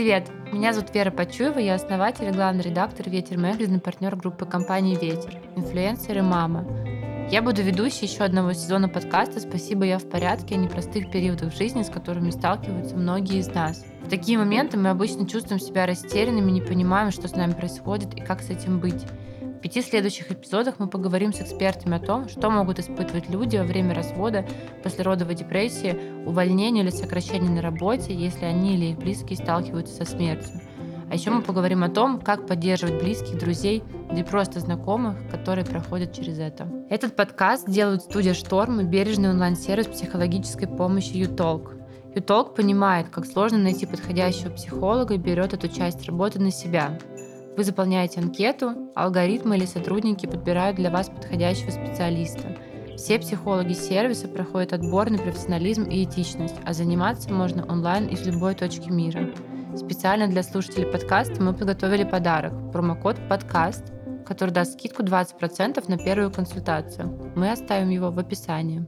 Привет, меня зовут Вера Почуева, я основатель и главный редактор «Ветер Мэгазин» партнер группы компании «Ветер», инфлюенсер и мама. Я буду ведущей еще одного сезона подкаста «Спасибо, я в порядке» о непростых периодах в жизни, с которыми сталкиваются многие из нас. В такие моменты мы обычно чувствуем себя растерянными, не понимаем, что с нами происходит и как с этим быть. В пяти следующих эпизодах мы поговорим с экспертами о том, что могут испытывать люди во время развода, послеродовой депрессии, увольнения или сокращения на работе, если они или их близкие сталкиваются со смертью. А еще мы поговорим о том, как поддерживать близких, друзей или просто знакомых, которые проходят через это. Этот подкаст делают студия «Шторм» и бережный онлайн-сервис психологической помощи «Ютолк». «Ютолк» понимает, как сложно найти подходящего психолога и берет эту часть работы на себя. Вы заполняете анкету, алгоритмы или сотрудники подбирают для вас подходящего специалиста. Все психологи сервиса проходят отбор на профессионализм и этичность, а заниматься можно онлайн из любой точки мира. Специально для слушателей подкаста мы подготовили подарок – промокод «Подкаст», который даст скидку 20% на первую консультацию. Мы оставим его в описании.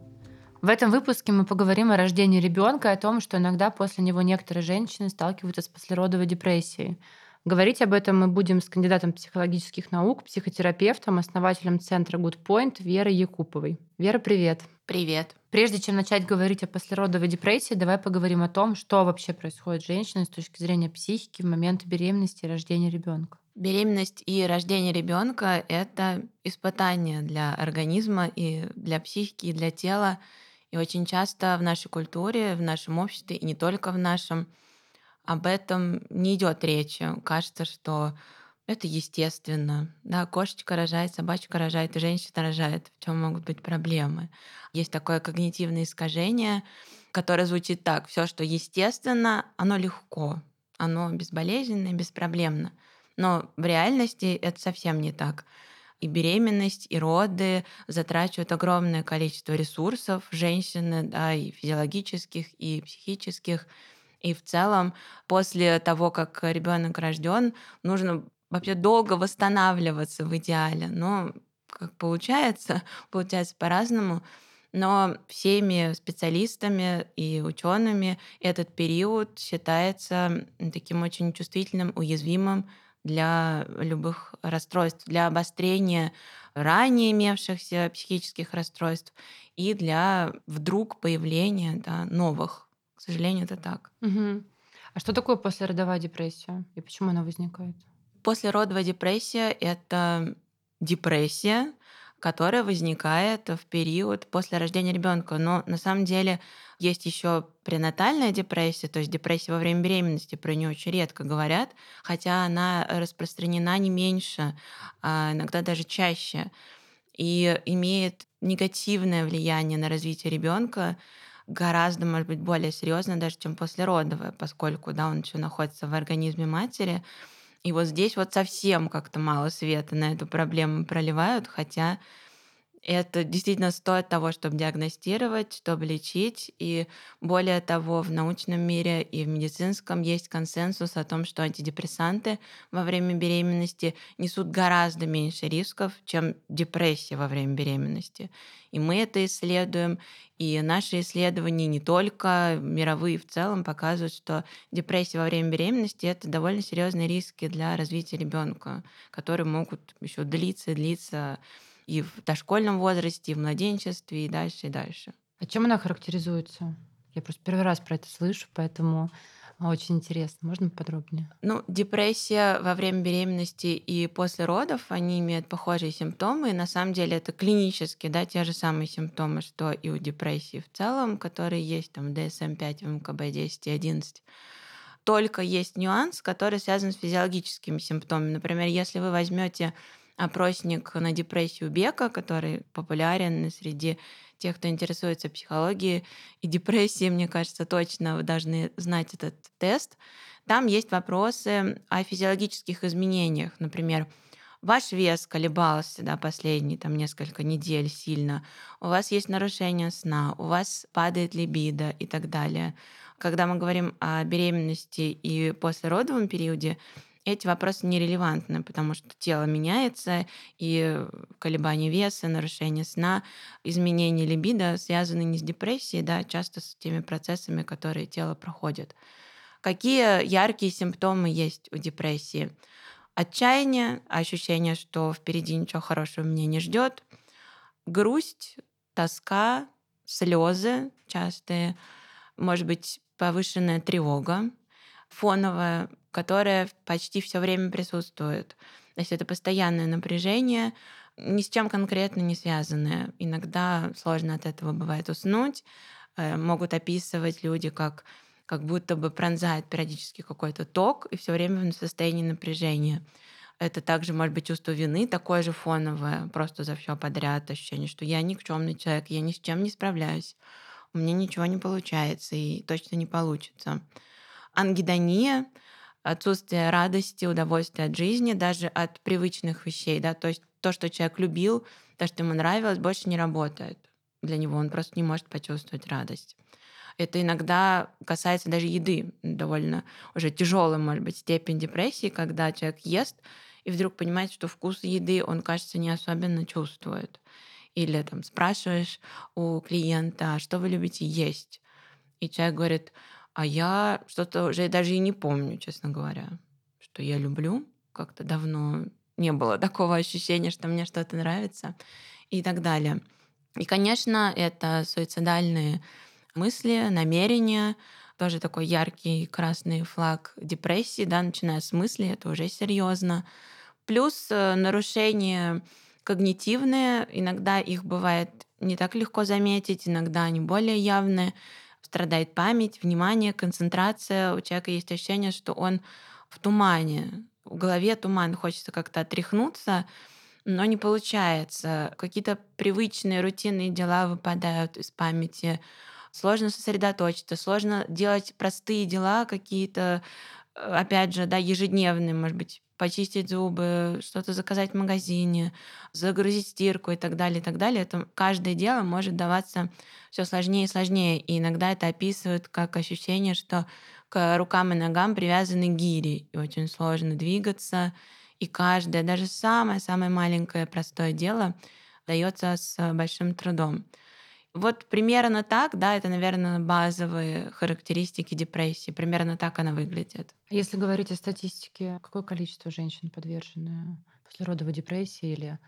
В этом выпуске мы поговорим о рождении ребенка и о том, что иногда после него некоторые женщины сталкиваются с послеродовой депрессией – Говорить об этом мы будем с кандидатом психологических наук, психотерапевтом, основателем центра Good Point Верой Якуповой. Вера, привет. Привет. Прежде чем начать говорить о послеродовой депрессии, давай поговорим о том, что вообще происходит с женщиной с точки зрения психики в момент беременности и рождения ребенка. Беременность и рождение ребенка это испытание для организма и для психики, и для тела. И очень часто в нашей культуре, в нашем обществе, и не только в нашем, об этом не идет речи. Кажется, что это естественно. Да, кошечка рожает, собачка рожает, и женщина рожает. В чем могут быть проблемы? Есть такое когнитивное искажение, которое звучит так. Все, что естественно, оно легко, оно безболезненно, беспроблемно. Но в реальности это совсем не так. И беременность, и роды затрачивают огромное количество ресурсов женщины, да, и физиологических, и психических. И в целом после того, как ребенок рожден, нужно вообще долго восстанавливаться в идеале. Но как получается, получается по-разному. Но всеми специалистами и учеными этот период считается таким очень чувствительным, уязвимым для любых расстройств, для обострения ранее имевшихся психических расстройств и для вдруг появления да, новых к сожалению, это так. Угу. А что такое послеродовая депрессия и почему она возникает? Послеродовая депрессия — это депрессия, которая возникает в период после рождения ребенка. Но на самом деле есть еще пренатальная депрессия, то есть депрессия во время беременности, про нее очень редко говорят, хотя она распространена не меньше, а иногда даже чаще, и имеет негативное влияние на развитие ребенка гораздо, может быть, более серьезно даже, чем послеродовая, поскольку да, он еще находится в организме матери. И вот здесь вот совсем как-то мало света на эту проблему проливают, хотя это действительно стоит того, чтобы диагностировать, чтобы лечить. И более того, в научном мире и в медицинском есть консенсус о том, что антидепрессанты во время беременности несут гораздо меньше рисков, чем депрессия во время беременности. И мы это исследуем, и наши исследования не только мировые в целом показывают, что депрессия во время беременности это довольно серьезные риски для развития ребенка, которые могут еще длиться и длиться и в дошкольном возрасте, и в младенчестве, и дальше, и дальше. А чем она характеризуется? Я просто первый раз про это слышу, поэтому очень интересно. Можно подробнее? Ну, депрессия во время беременности и после родов, они имеют похожие симптомы. И на самом деле это клинически, да, те же самые симптомы, что и у депрессии в целом, которые есть там в DSM-5, в МКБ-10 и 11. Только есть нюанс, который связан с физиологическими симптомами. Например, если вы возьмете опросник на депрессию Бека, который популярен среди тех, кто интересуется психологией и депрессией, мне кажется, точно вы должны знать этот тест. Там есть вопросы о физиологических изменениях. Например, ваш вес колебался да, последние там, несколько недель сильно, у вас есть нарушение сна, у вас падает либидо и так далее. Когда мы говорим о беременности и послеродовом периоде, эти вопросы нерелевантны, потому что тело меняется, и колебания веса, нарушение сна, изменение либидо связаны не с депрессией, да, часто с теми процессами, которые тело проходит. Какие яркие симптомы есть у депрессии? Отчаяние, ощущение, что впереди ничего хорошего меня не ждет, грусть, тоска, слезы частые, может быть, повышенная тревога фоновая, которая почти все время присутствует. То есть это постоянное напряжение, ни с чем конкретно не связанное. Иногда сложно от этого бывает уснуть. Э, могут описывать люди как как будто бы пронзает периодически какой-то ток и все время в состоянии напряжения. Это также может быть чувство вины, такое же фоновое, просто за все подряд, ощущение, что я никчемный человек, я ни с чем не справляюсь, у меня ничего не получается и точно не получится. Ангидония, отсутствие радости, удовольствия от жизни, даже от привычных вещей, да, то есть то, что человек любил, то, что ему нравилось, больше не работает для него, он просто не может почувствовать радость. Это иногда касается даже еды, довольно уже тяжелая, может быть, степень депрессии, когда человек ест и вдруг понимает, что вкус еды он, кажется, не особенно чувствует. Или там спрашиваешь у клиента, «А что вы любите есть? И человек говорит, а я что-то уже даже и не помню, честно говоря, что я люблю. Как-то давно не было такого ощущения, что мне что-то нравится и так далее. И, конечно, это суицидальные мысли, намерения, тоже такой яркий красный флаг депрессии, да, начиная с мысли, это уже серьезно. Плюс э, нарушения когнитивные, иногда их бывает не так легко заметить, иногда они более явные. Страдает память, внимание, концентрация. У человека есть ощущение, что он в тумане, в голове туман, хочется как-то отряхнуться, но не получается. Какие-то привычные, рутинные дела выпадают из памяти сложно сосредоточиться, сложно делать простые дела какие-то, э, опять же, да, ежедневные, может быть, почистить зубы, что-то заказать в магазине, загрузить стирку и так далее, и так далее. Это каждое дело может даваться все сложнее и сложнее. И иногда это описывают как ощущение, что к рукам и ногам привязаны гири, и очень сложно двигаться. И каждое, даже самое-самое маленькое простое дело дается с большим трудом. Вот примерно так, да, это, наверное, базовые характеристики депрессии. Примерно так она выглядит. Если говорить о статистике, какое количество женщин подвержены послеродовой депрессии или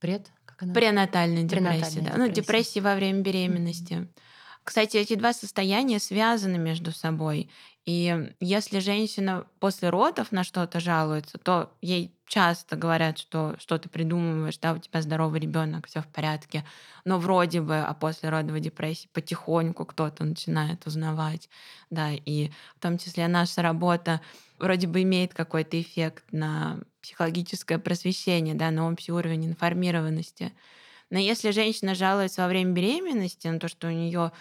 пред? Как она? Пренатальной депрессии, да. Депрессия. Ну, депрессии во время беременности. Mm-hmm. Кстати, эти два состояния связаны между собой. И если женщина после родов на что-то жалуется, то ей часто говорят, что что ты придумываешь, да, у тебя здоровый ребенок, все в порядке. Но вроде бы, а после родовой депрессии потихоньку кто-то начинает узнавать, да, и в том числе наша работа вроде бы имеет какой-то эффект на психологическое просвещение, да, на общий уровень информированности. Но если женщина жалуется во время беременности на то, что у нее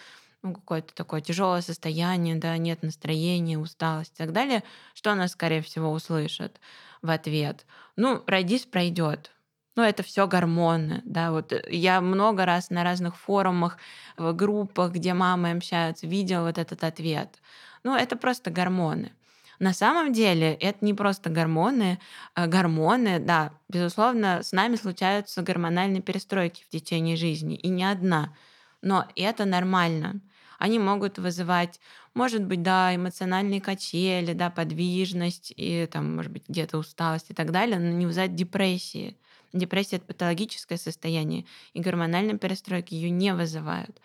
ну, какое-то такое тяжелое состояние, да, нет настроения, усталость и так далее, что она, скорее всего, услышит в ответ? Ну, родись, пройдет. Ну, это все гормоны, да, вот э, я много раз на разных форумах, в группах, где мамы общаются, видела вот этот ответ. Ну, это просто гормоны. На самом деле это не просто гормоны. А гормоны, да, безусловно, с нами случаются гормональные перестройки в течение жизни, и не одна. Но это нормально они могут вызывать, может быть, да, эмоциональные качели, да, подвижность, и там, может быть, где-то усталость и так далее, но не вызывать депрессии. Депрессия — это патологическое состояние, и гормональные перестройки ее не вызывают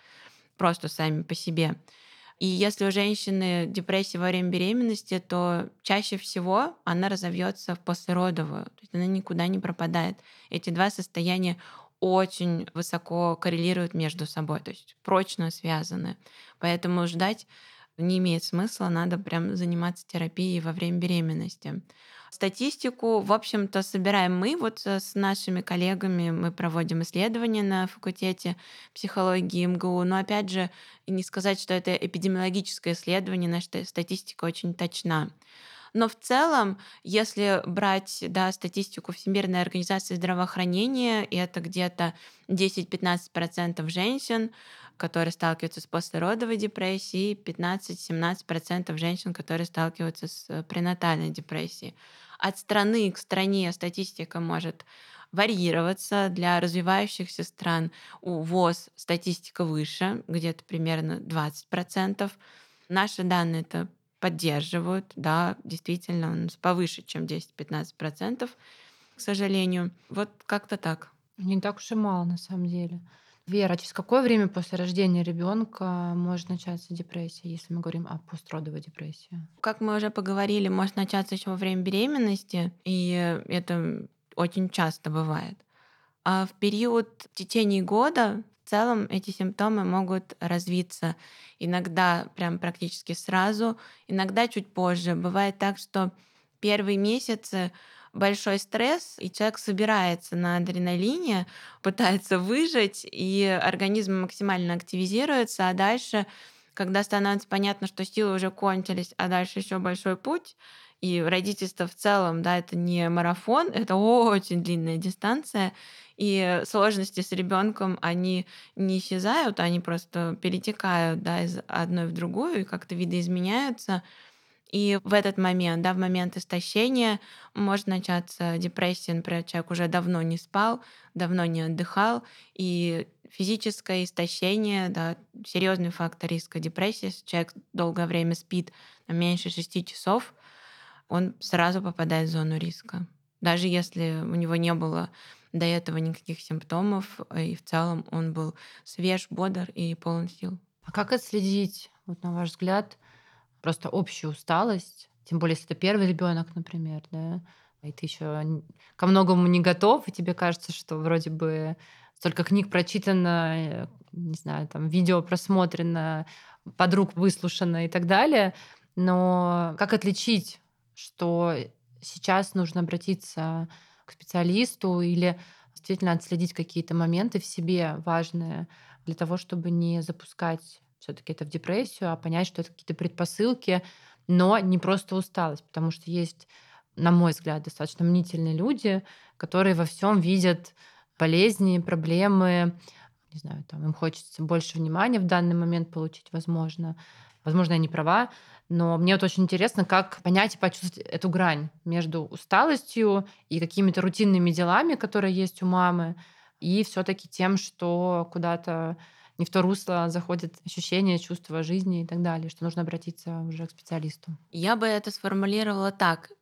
просто сами по себе. И если у женщины депрессия во время беременности, то чаще всего она разовьется в послеродовую. То есть она никуда не пропадает. Эти два состояния очень высоко коррелируют между собой, то есть прочно связаны. Поэтому ждать не имеет смысла, надо прям заниматься терапией во время беременности. Статистику, в общем-то, собираем мы вот с нашими коллегами, мы проводим исследования на факультете психологии МГУ, но опять же, не сказать, что это эпидемиологическое исследование, наша статистика очень точна. Но в целом, если брать да, статистику Всемирной организации здравоохранения, это где-то 10-15% женщин, которые сталкиваются с послеродовой депрессией, 15-17% женщин, которые сталкиваются с пренатальной депрессией. От страны к стране статистика может варьироваться. Для развивающихся стран у ВОЗ статистика выше, где-то примерно 20%. Наши данные — это поддерживают, да, действительно, он повыше, чем 10-15%, к сожалению. Вот как-то так. Не так уж и мало на самом деле. Вера, а через какое время после рождения ребенка может начаться депрессия, если мы говорим о постродовой депрессии? Как мы уже поговорили, может начаться еще во время беременности, и это очень часто бывает. А в период в течение года в целом эти симптомы могут развиться. Иногда прям практически сразу, иногда чуть позже. Бывает так, что первые месяцы большой стресс, и человек собирается на адреналине, пытается выжить, и организм максимально активизируется, а дальше, когда становится понятно, что силы уже кончились, а дальше еще большой путь, и родительство в целом, да, это не марафон, это очень длинная дистанция, и сложности с ребенком, они не исчезают, они просто перетекают, да, из одной в другую и как-то видоизменяются. И в этот момент, да, в момент истощения может начаться депрессия, например, человек уже давно не спал, давно не отдыхал, и физическое истощение, да, серьезный фактор риска депрессии, если человек долгое время спит меньше 6 часов, он сразу попадает в зону риска. Даже если у него не было до этого никаких симптомов, и в целом он был свеж, бодр и полон сил. А как отследить, вот на ваш взгляд, просто общую усталость, тем более, если это первый ребенок, например, да, и ты еще ко многому не готов, и тебе кажется, что вроде бы столько книг прочитано, не знаю, там видео просмотрено, подруг выслушано и так далее. Но как отличить, что сейчас нужно обратиться к специалисту или действительно отследить какие-то моменты в себе важные для того, чтобы не запускать все-таки это в депрессию, а понять, что это какие-то предпосылки, но не просто усталость, потому что есть, на мой взгляд, достаточно мнительные люди, которые во всем видят болезни, проблемы, не знаю, там им хочется больше внимания в данный момент получить, возможно. Возможно, я не права, но мне вот очень интересно, как понять и почувствовать эту грань между усталостью и какими-то рутинными делами, которые есть у мамы, и все-таки тем, что куда-то не в то русло заходят ощущения, чувства жизни и так далее, что нужно обратиться уже к специалисту. Я бы это сформулировала так.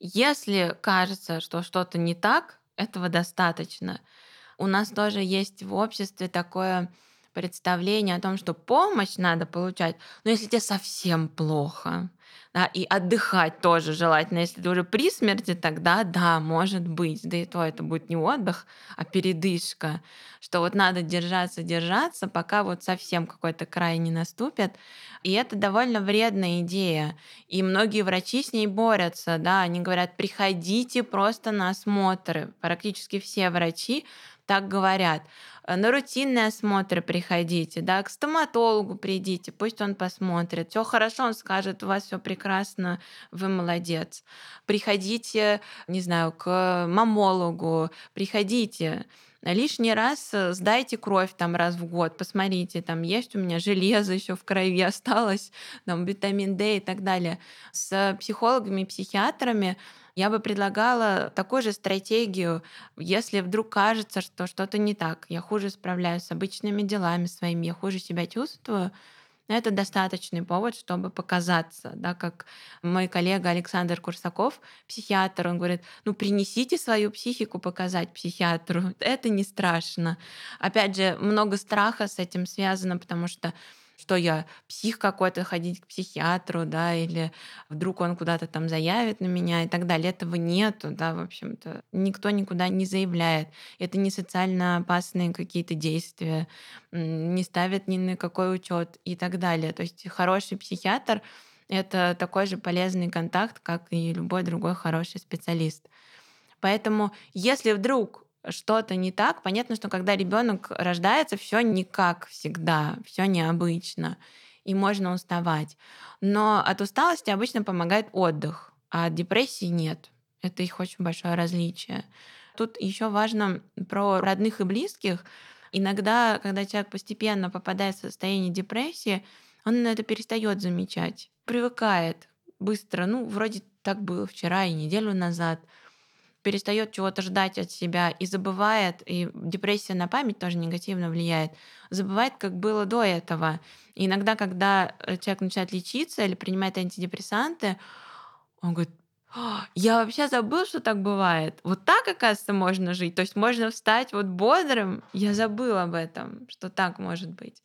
Если кажется, что что-то не так, этого достаточно. У нас тоже есть в обществе такое представление о том, что помощь надо получать, но если тебе совсем плохо, да, и отдыхать тоже желательно. Если ты уже при смерти, тогда да, может быть. Да и то это будет не отдых, а передышка. Что вот надо держаться, держаться, пока вот совсем какой-то край не наступит. И это довольно вредная идея. И многие врачи с ней борются. Да, они говорят, приходите просто на осмотры. Практически все врачи так говорят. Э, на рутинные осмотры приходите, да, к стоматологу придите, пусть он посмотрит. Все хорошо, он скажет, у вас все прекрасно, вы молодец. Приходите, не знаю, к мамологу, приходите лишний раз э, сдайте кровь там раз в год, посмотрите, там есть у меня железо еще в крови осталось, там витамин D и так далее. С психологами, психиатрами я бы предлагала такую же стратегию, если вдруг кажется, что что-то не так, я хуже справляюсь с обычными делами своими, я хуже себя чувствую, это достаточный повод, чтобы показаться, да, как мой коллега Александр Курсаков, психиатр, он говорит, ну принесите свою психику показать психиатру, это не страшно. Опять же, много страха с этим связано, потому что что я псих какой-то, ходить к психиатру, да, или вдруг он куда-то там заявит на меня и так далее. Этого нету, да, в общем-то. Никто никуда не заявляет. Это не социально опасные какие-то действия, не ставят ни на какой учет и так далее. То есть хороший психиатр это такой же полезный контакт, как и любой другой хороший специалист. Поэтому, если вдруг что-то не так. Понятно, что когда ребенок рождается, все не как всегда, все необычно, и можно уставать. Но от усталости обычно помогает отдых, а от депрессии нет. Это их очень большое различие. Тут еще важно про родных и близких. Иногда, когда человек постепенно попадает в состояние депрессии, он это перестает замечать, привыкает быстро. Ну, вроде так было вчера и неделю назад перестает чего-то ждать от себя и забывает, и депрессия на память тоже негативно влияет, забывает, как было до этого. И иногда, когда э, человек начинает лечиться или принимает антидепрессанты, он говорит, «А, я вообще забыл, что так бывает. Вот так, оказывается, можно жить. То есть можно встать вот бодрым. Я забыл об этом, что так может быть.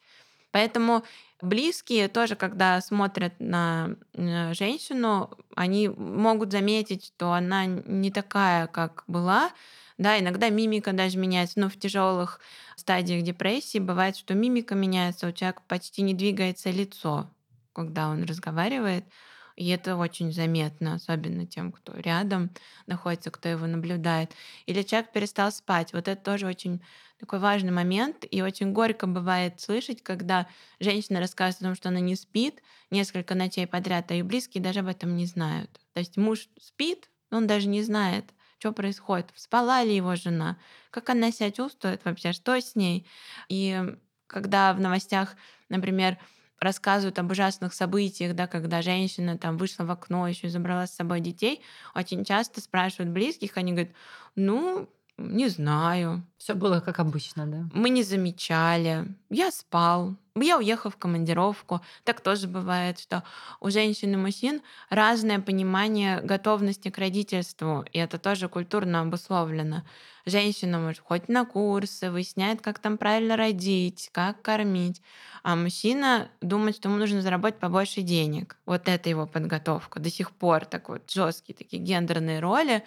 Поэтому близкие тоже, когда смотрят на женщину, они могут заметить, что она не такая, как была. Да, иногда мимика даже меняется, но в тяжелых стадиях депрессии бывает, что мимика меняется, у человека почти не двигается лицо, когда он разговаривает. И это очень заметно, особенно тем, кто рядом находится, кто его наблюдает. Или человек перестал спать. Вот это тоже очень такой важный момент. И очень горько бывает слышать, когда женщина рассказывает о том, что она не спит несколько ночей подряд, а ее близкие даже об этом не знают. То есть муж спит, но он даже не знает, что происходит, спала ли его жена, как она себя чувствует вообще, что с ней. И когда в новостях, например, рассказывают об ужасных событиях, да, когда женщина там вышла в окно, еще забрала с собой детей, очень часто спрашивают близких, они говорят, ну, не знаю. Все было как обычно, да? Мы не замечали. Я спал. Я уехал в командировку. Так тоже бывает, что у женщин и мужчин разное понимание готовности к родительству. И это тоже культурно обусловлено. Женщина может ходить на курсы, выясняет, как там правильно родить, как кормить. А мужчина думает, что ему нужно заработать побольше денег. Вот это его подготовка. До сих пор так вот жесткие такие гендерные роли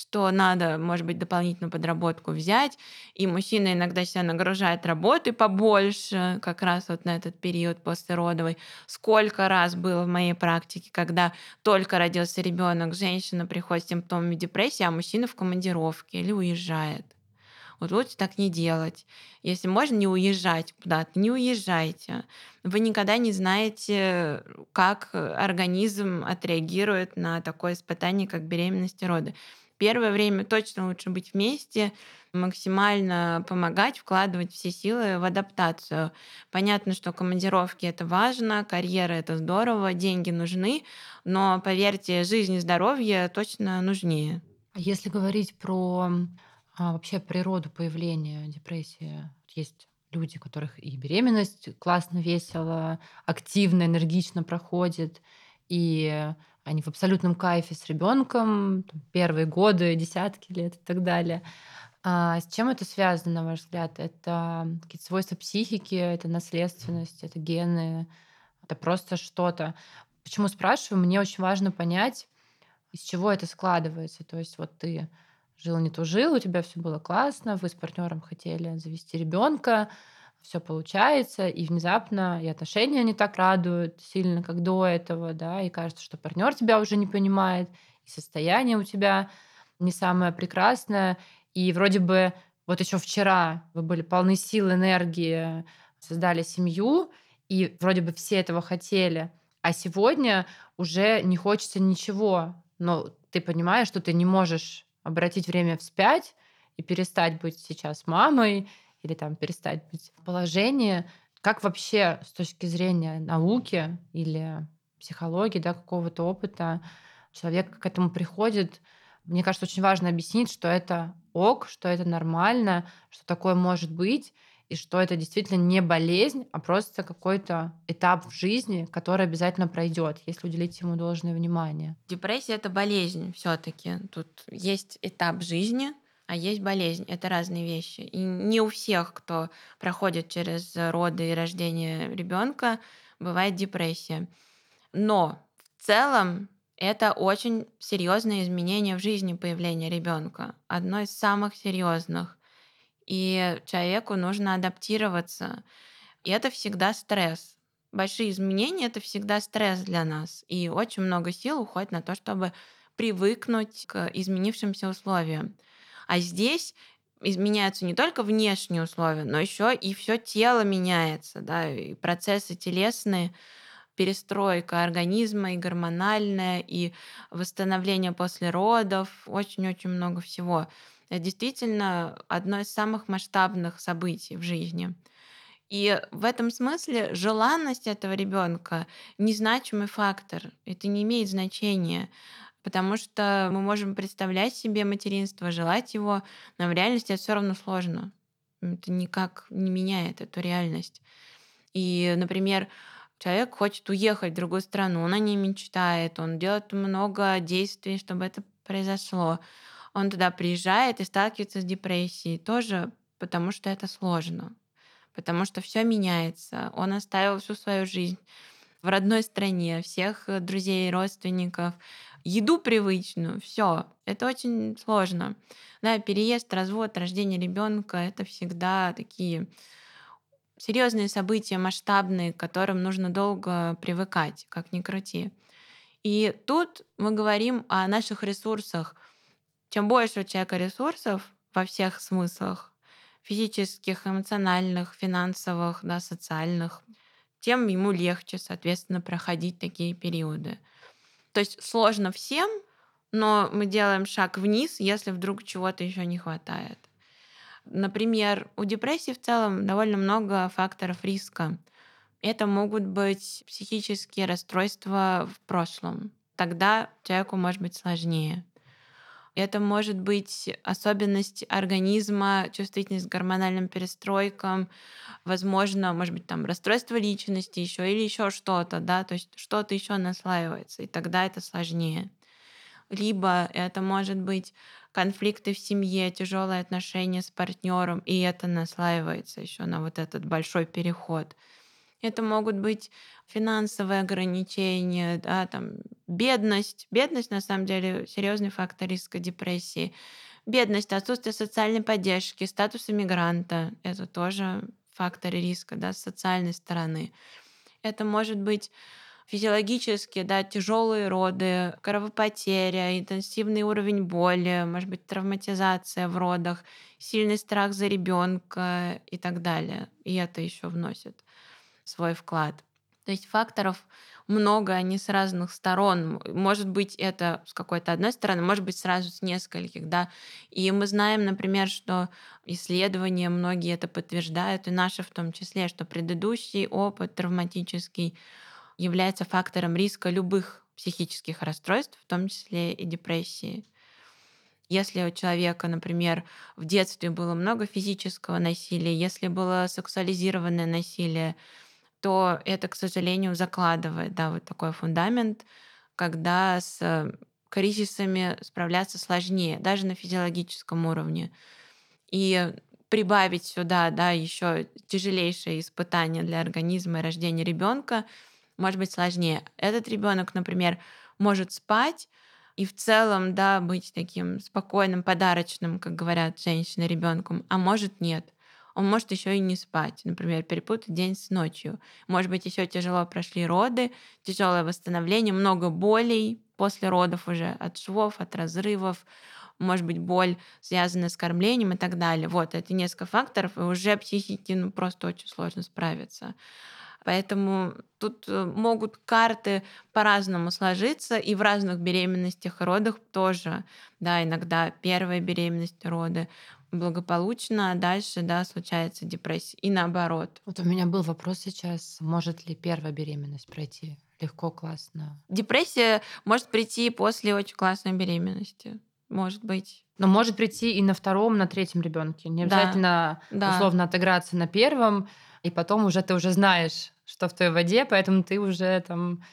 что надо, может быть, дополнительную подработку взять, и мужчина иногда себя нагружает работой побольше, как раз вот на этот период послеродовый. Сколько раз было в моей практике, когда только родился ребенок, женщина приходит с симптомами депрессии, а мужчина в командировке или уезжает. Вот лучше так не делать. Если можно не уезжать куда-то, не уезжайте. Вы никогда не знаете, как организм отреагирует на такое испытание, как беременность и роды первое время точно лучше быть вместе, максимально помогать, вкладывать все силы в адаптацию. Понятно, что командировки это важно, карьера это здорово, деньги нужны, но поверьте, жизнь и здоровье точно нужнее. А если говорить про а, вообще природу появления депрессии, есть люди, у которых и беременность классно, весело, активно, энергично проходит, и они в абсолютном кайфе с ребенком, первые годы, десятки лет и так далее. А с чем это связано, на ваш взгляд? Это какие-то свойства психики, это наследственность, это гены, это просто что-то. Почему спрашиваю? Мне очень важно понять, из чего это складывается. То есть вот ты жил не то жил, у тебя все было классно, вы с партнером хотели завести ребенка, все получается, и внезапно и отношения не так радуют сильно, как до этого, да, и кажется, что партнер тебя уже не понимает, и состояние у тебя не самое прекрасное, и вроде бы вот еще вчера вы были полны сил, энергии, создали семью, и вроде бы все этого хотели, а сегодня уже не хочется ничего, но ты понимаешь, что ты не можешь обратить время вспять и перестать быть сейчас мамой или там перестать быть в положении. Как вообще с точки зрения науки или психологии, да, какого-то опыта человек к этому приходит? Мне кажется, очень важно объяснить, что это ок, что это нормально, что такое может быть, и что это действительно не болезнь, а просто какой-то этап в жизни, который обязательно пройдет, если уделить ему должное внимание. Депрессия это болезнь все-таки. Тут есть этап жизни, а есть болезнь. Это разные вещи. И не у всех, кто проходит через роды и рождение ребенка, бывает депрессия. Но в целом это очень серьезное изменение в жизни появления ребенка. Одно из самых серьезных. И человеку нужно адаптироваться. И это всегда стресс. Большие изменения это всегда стресс для нас. И очень много сил уходит на то, чтобы привыкнуть к изменившимся условиям. А здесь изменяются не только внешние условия, но еще и все тело меняется, да, и процессы телесные, перестройка организма и гормональная, и восстановление после родов, очень-очень много всего. Это действительно одно из самых масштабных событий в жизни. И в этом смысле желанность этого ребенка незначимый фактор. Это не имеет значения. Потому что мы можем представлять себе материнство, желать его, но в реальности это все равно сложно. Это никак не меняет эту реальность. И, например, человек хочет уехать в другую страну, он о ней мечтает, он делает много действий, чтобы это произошло. Он туда приезжает и сталкивается с депрессией тоже, потому что это сложно, потому что все меняется. Он оставил всю свою жизнь в родной стране, всех друзей, родственников, еду привычную, все. Это очень сложно. Да, переезд, развод, рождение ребенка это всегда такие серьезные события, масштабные, к которым нужно долго привыкать, как ни крути. И тут мы говорим о наших ресурсах. Чем больше у человека ресурсов во всех смыслах, физических, эмоциональных, финансовых, да, социальных, тем ему легче, соответственно, проходить такие периоды. То есть сложно всем, но мы делаем шаг вниз, если вдруг чего-то еще не хватает. Например, у депрессии в целом довольно много факторов риска. Это могут быть психические расстройства в прошлом. Тогда человеку может быть сложнее. Это может быть особенность организма, чувствительность к гормональным перестройкам, возможно, может быть, там расстройство личности еще или еще что-то, да, то есть что-то еще наслаивается, и тогда это сложнее. Либо это может быть конфликты в семье, тяжелые отношения с партнером, и это наслаивается еще на вот этот большой переход. Это могут быть финансовые ограничения, да, там, бедность. Бедность, на самом деле, серьезный фактор риска депрессии. Бедность, отсутствие социальной поддержки, статус иммигранта — это тоже фактор риска да, с социальной стороны. Это может быть физиологически, да, тяжелые роды, кровопотеря, интенсивный уровень боли, может быть, травматизация в родах, сильный страх за ребенка и так далее. И это еще вносит свой вклад. То есть факторов много, они с разных сторон. Может быть, это с какой-то одной стороны, может быть, сразу с нескольких, да. И мы знаем, например, что исследования многие это подтверждают, и наши в том числе, что предыдущий опыт травматический является фактором риска любых психических расстройств, в том числе и депрессии. Если у человека, например, в детстве было много физического насилия, если было сексуализированное насилие, то это, к сожалению, закладывает да, вот такой фундамент, когда с кризисами справляться сложнее, даже на физиологическом уровне. И прибавить сюда да, еще тяжелейшее испытание для организма и рождение ребенка может быть сложнее. Этот ребенок, например, может спать и в целом да, быть таким спокойным, подарочным, как говорят женщины, ребенком, а может нет он может еще и не спать, например, перепутать день с ночью. Может быть, еще тяжело прошли роды, тяжелое восстановление, много болей после родов уже от швов, от разрывов, может быть, боль, связанная с кормлением и так далее. Вот, это несколько факторов, и уже психике ну, просто очень сложно справиться. Поэтому тут э, могут карты по-разному сложиться, и в разных беременностях и родах тоже. Да, иногда первая беременность, роды благополучно, а дальше, да, случается депрессия. И наоборот. Вот у меня был вопрос сейчас, может ли первая беременность пройти легко, классно? Депрессия может прийти после очень классной беременности. Может быть. Но может прийти и на втором, на третьем ребенке. Не обязательно да, условно да. отыграться на первом, и потом уже ты уже знаешь, что в той воде, поэтому ты уже там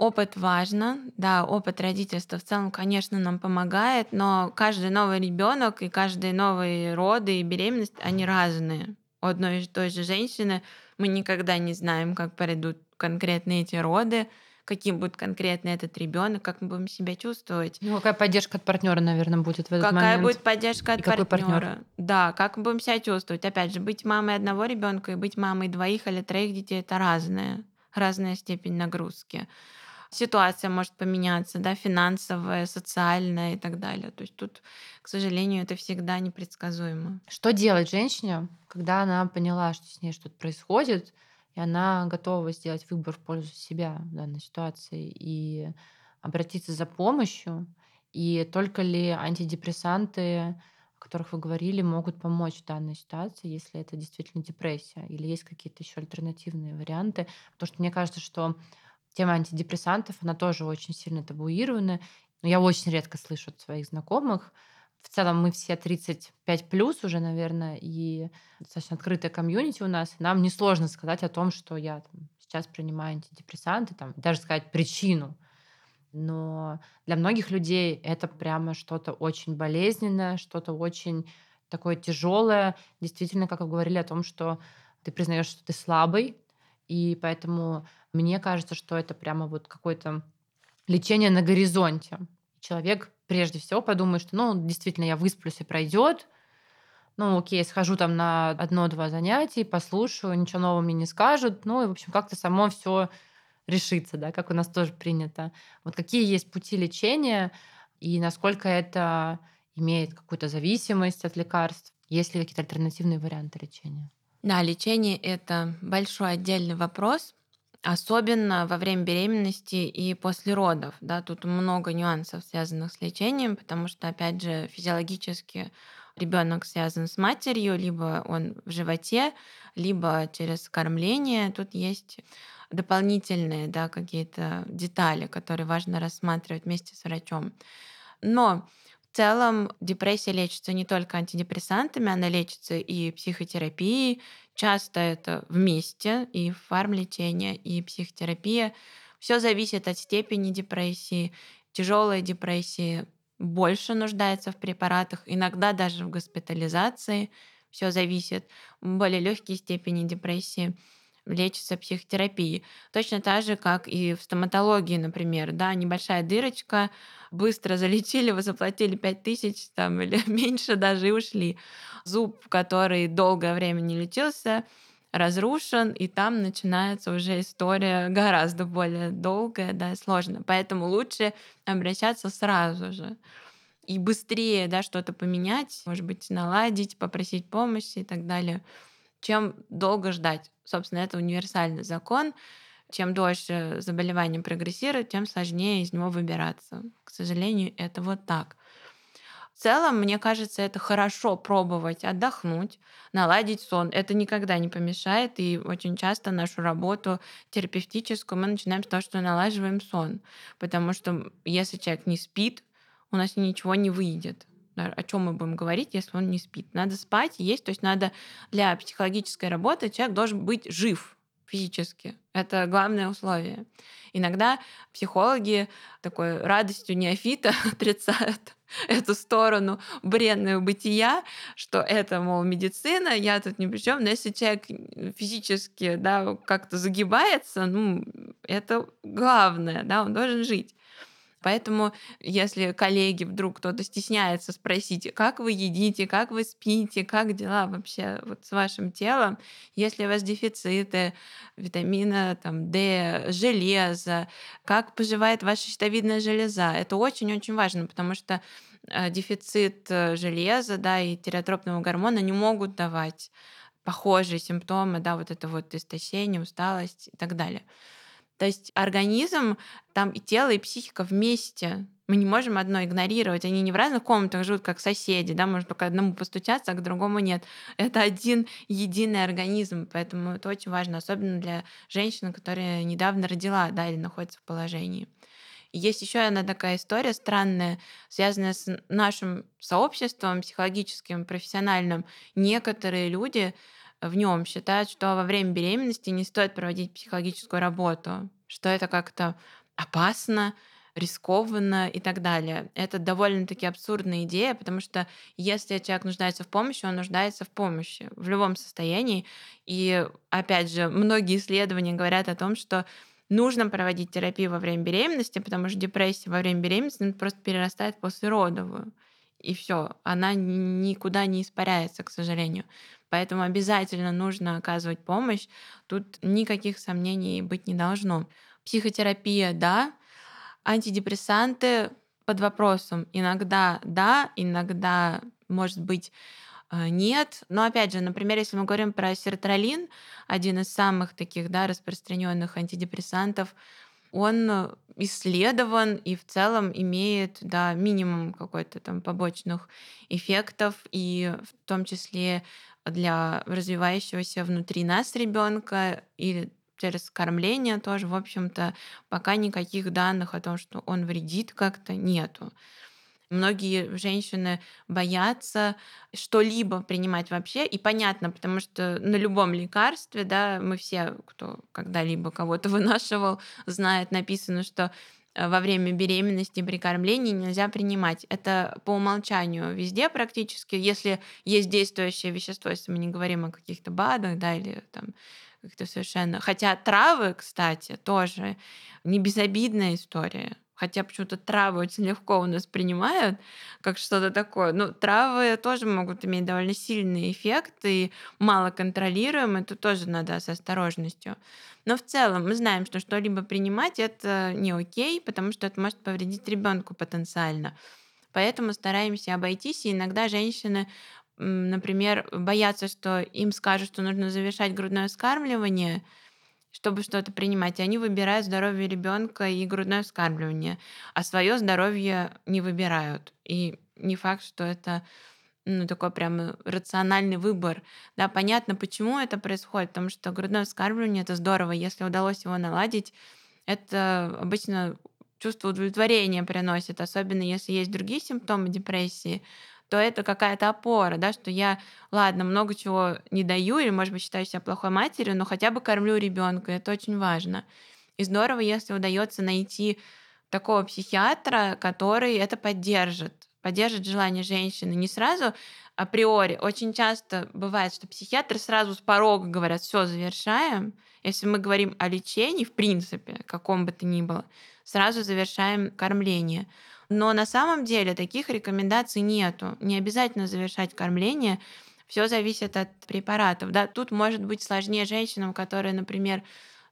Опыт важно, да, опыт родительства в целом, конечно, нам помогает, но каждый новый ребенок и каждые новые роды и беременность, они разные. У одной и той же женщины мы никогда не знаем, как пройдут конкретно эти роды, каким будет конкретно этот ребенок, как мы будем себя чувствовать. Ну, какая поддержка от партнера, наверное, будет в этот какая момент. Какая будет поддержка от и партнера? Да, как мы будем себя чувствовать. Опять же, быть мамой одного ребенка и быть мамой двоих или троих детей это разное, разная степень нагрузки ситуация может поменяться, да, финансовая, социальная и так далее. То есть тут, к сожалению, это всегда непредсказуемо. Что делать женщине, когда она поняла, что с ней что-то происходит, и она готова сделать выбор в пользу себя в данной ситуации и обратиться за помощью? И только ли антидепрессанты, о которых вы говорили, могут помочь в данной ситуации, если это действительно депрессия? Или есть какие-то еще альтернативные варианты? Потому что мне кажется, что тема антидепрессантов, она тоже очень сильно табуирована. я очень редко слышу от своих знакомых. В целом мы все 35 плюс уже, наверное, и достаточно открытая комьюнити у нас. Нам несложно сказать о том, что я там, сейчас принимаю антидепрессанты, там, даже сказать причину. Но для многих людей это прямо что-то очень болезненное, что-то очень такое тяжелое. Действительно, как вы говорили о том, что ты признаешь, что ты слабый, и поэтому мне кажется, что это прямо вот какое-то лечение на горизонте. Человек прежде всего подумает, что, ну, действительно, я высплюсь и пройдет. Ну, окей, схожу там на одно-два занятия, послушаю, ничего нового мне не скажут. Ну, и, в общем, как-то само все решится, да, как у нас тоже принято. Вот какие есть пути лечения и насколько это имеет какую-то зависимость от лекарств? Есть ли какие-то альтернативные варианты лечения? Да, лечение это большой отдельный вопрос, особенно во время беременности и после родов. Да, тут много нюансов, связанных с лечением, потому что, опять же, физиологически ребенок связан с матерью, либо он в животе, либо через кормление. Тут есть дополнительные да, какие-то детали, которые важно рассматривать вместе с врачом. Но в целом депрессия лечится не только антидепрессантами, она лечится и психотерапией. Часто это вместе, и фармлечение, и психотерапия. Все зависит от степени депрессии. Тяжелая депрессия больше нуждается в препаратах, иногда даже в госпитализации. Все зависит. Более легкие степени депрессии лечится психотерапией. Точно так же, как и в стоматологии, например, да, небольшая дырочка, быстро залечили, вы заплатили 5 тысяч там, или меньше даже и ушли. Зуб, который долгое время не лечился, разрушен, и там начинается уже история гораздо более долгая, да, сложная. Поэтому лучше обращаться сразу же и быстрее, да, что-то поменять, может быть, наладить, попросить помощи и так далее чем долго ждать. Собственно, это универсальный закон. Чем дольше заболевание прогрессирует, тем сложнее из него выбираться. К сожалению, это вот так. В целом, мне кажется, это хорошо пробовать отдохнуть, наладить сон. Это никогда не помешает, и очень часто нашу работу терапевтическую мы начинаем с того, что налаживаем сон. Потому что если человек не спит, у нас ничего не выйдет о чем мы будем говорить, если он не спит. Надо спать, есть, то есть надо для психологической работы человек должен быть жив физически. Это главное условие. Иногда психологи такой радостью неофита отрицают эту сторону бренного бытия, что это, мол, медицина, я тут ни при чем. Но если человек физически да, как-то загибается, ну, это главное, да, он должен жить. Поэтому, если коллеги вдруг кто-то стесняется спросить, как вы едите, как вы спите, как дела вообще вот с вашим телом, если у вас дефициты витамина там, D, железа, как поживает ваша щитовидная железа, это очень-очень важно, потому что э, дефицит э, железа да, и тиреотропного гормона не могут давать похожие симптомы, да, вот это вот истощение, усталость и так далее. То есть организм, там и тело, и психика вместе. Мы не можем одно игнорировать. Они не в разных комнатах живут, как соседи, да, можно только одному постучаться, а к другому нет. Это один единый организм, поэтому это очень важно, особенно для женщины, которая недавно родила, да, или находится в положении. Есть еще одна такая история странная, связанная с нашим сообществом психологическим, профессиональным. Некоторые люди в нем считают, что во время беременности не стоит проводить психологическую работу, что это как-то опасно, рискованно и так далее. Это довольно-таки абсурдная идея, потому что если человек нуждается в помощи, он нуждается в помощи в любом состоянии. И опять же, многие исследования говорят о том, что нужно проводить терапию во время беременности, потому что депрессия во время беременности просто перерастает в послеродовую. И все, она никуда не испаряется, к сожалению. Поэтому обязательно нужно оказывать помощь. Тут никаких сомнений быть не должно. Психотерапия, да. Антидепрессанты под вопросом. Иногда да, иногда, может быть, э, нет. Но опять же, например, если мы говорим про сертралин, один из самых таких да, распространенных антидепрессантов, он исследован и в целом имеет да, минимум какой-то там побочных эффектов, и в том числе для развивающегося внутри нас ребенка или через кормление тоже, в общем-то, пока никаких данных о том, что он вредит как-то, нету. Многие женщины боятся что-либо принимать вообще, и понятно, потому что на любом лекарстве, да, мы все, кто когда-либо кого-то вынашивал, знает, написано, что э, во время беременности при кормлении нельзя принимать. Это по умолчанию везде практически. Если есть действующее вещество, если мы не говорим о каких-то БАДах, да, или там как-то совершенно... Хотя травы, кстати, тоже не безобидная история хотя почему-то травы очень легко у нас принимают, как что-то такое. Ну, травы тоже могут иметь довольно сильный эффект и мало контролируемые, тут тоже надо с осторожностью. Но в целом мы знаем, что что-либо принимать это не окей, потому что это может повредить ребенку потенциально. Поэтому стараемся обойтись, и иногда женщины например, боятся, что им скажут, что нужно завершать грудное вскармливание, чтобы что-то принимать. И они выбирают здоровье ребенка и грудное вскармливание, а свое здоровье не выбирают. И не факт, что это ну, такой прям рациональный выбор. Да, понятно, почему это происходит, потому что грудное вскармливание это здорово, если удалось его наладить, это обычно чувство удовлетворения приносит, особенно если есть другие симптомы депрессии, то это какая-то опора, да, что я, ладно, много чего не даю, или, может быть, считаю себя плохой матерью, но хотя бы кормлю ребенка, это очень важно. И здорово, если удается найти такого психиатра, который это поддержит, поддержит желание женщины. Не сразу априори. Очень часто бывает, что психиатры сразу с порога говорят, все, завершаем. Если мы говорим о лечении, в принципе, каком бы то ни было, сразу завершаем кормление. Но на самом деле таких рекомендаций нету. Не обязательно завершать кормление. Все зависит от препаратов. Да? Тут может быть сложнее женщинам, которые, например,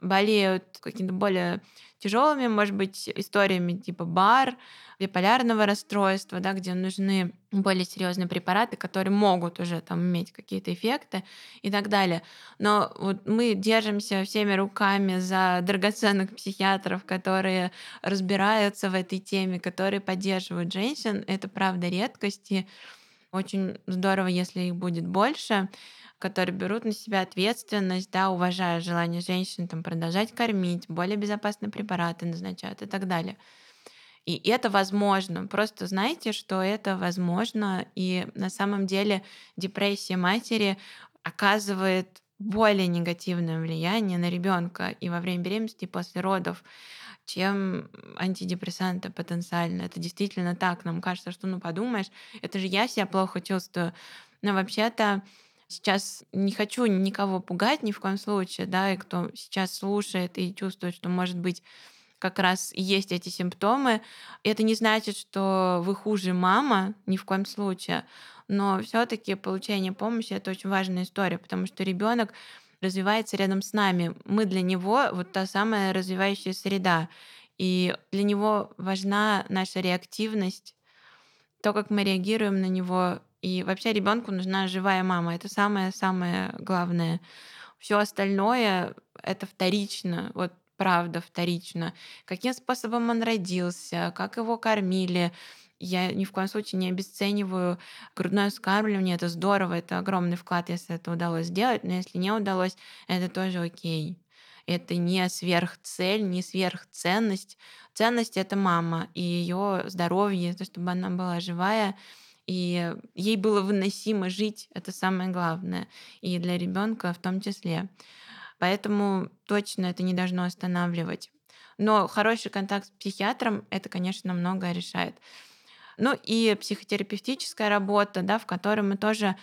болеют какими-то более тяжелыми, может быть, историями типа бар, биполярного расстройства, да, где нужны более серьезные препараты, которые могут уже там иметь какие-то эффекты и так далее. Но вот мы держимся всеми руками за драгоценных психиатров, которые разбираются в этой теме, которые поддерживают женщин. Это правда редкость, и очень здорово, если их будет больше которые берут на себя ответственность, да, уважая желание женщин там, продолжать кормить, более безопасные препараты назначают и так далее. И это возможно. Просто знайте, что это возможно. И на самом деле депрессия матери оказывает более негативное влияние на ребенка и во время беременности, и после родов, чем антидепрессанты потенциально. Это действительно так. Нам кажется, что, ну, подумаешь, это же я себя плохо чувствую. Но вообще-то сейчас не хочу никого пугать ни в коем случае, да, и кто сейчас слушает и чувствует, что, может быть, как раз есть эти симптомы. Это не значит, что вы хуже мама, ни в коем случае. Но все-таки получение помощи это очень важная история, потому что ребенок развивается рядом с нами. Мы для него вот та самая развивающая среда. И для него важна наша реактивность, то, как мы реагируем на него. И вообще ребенку нужна живая мама. Это самое-самое главное. Все остальное это вторично. Вот правда вторично. Каким способом он родился, как его кормили. Я ни в коем случае не обесцениваю грудное вскармливание. Это здорово, это огромный вклад, если это удалось сделать. Но если не удалось, это тоже окей. Это не сверхцель, не сверхценность. Ценность — это мама и ее здоровье, то, чтобы она была живая, и ей было выносимо жить, это самое главное, и для ребенка в том числе. Поэтому точно это не должно останавливать. Но хороший контакт с психиатром это, конечно, многое решает. Ну и психотерапевтическая работа, да, в которой мы тоже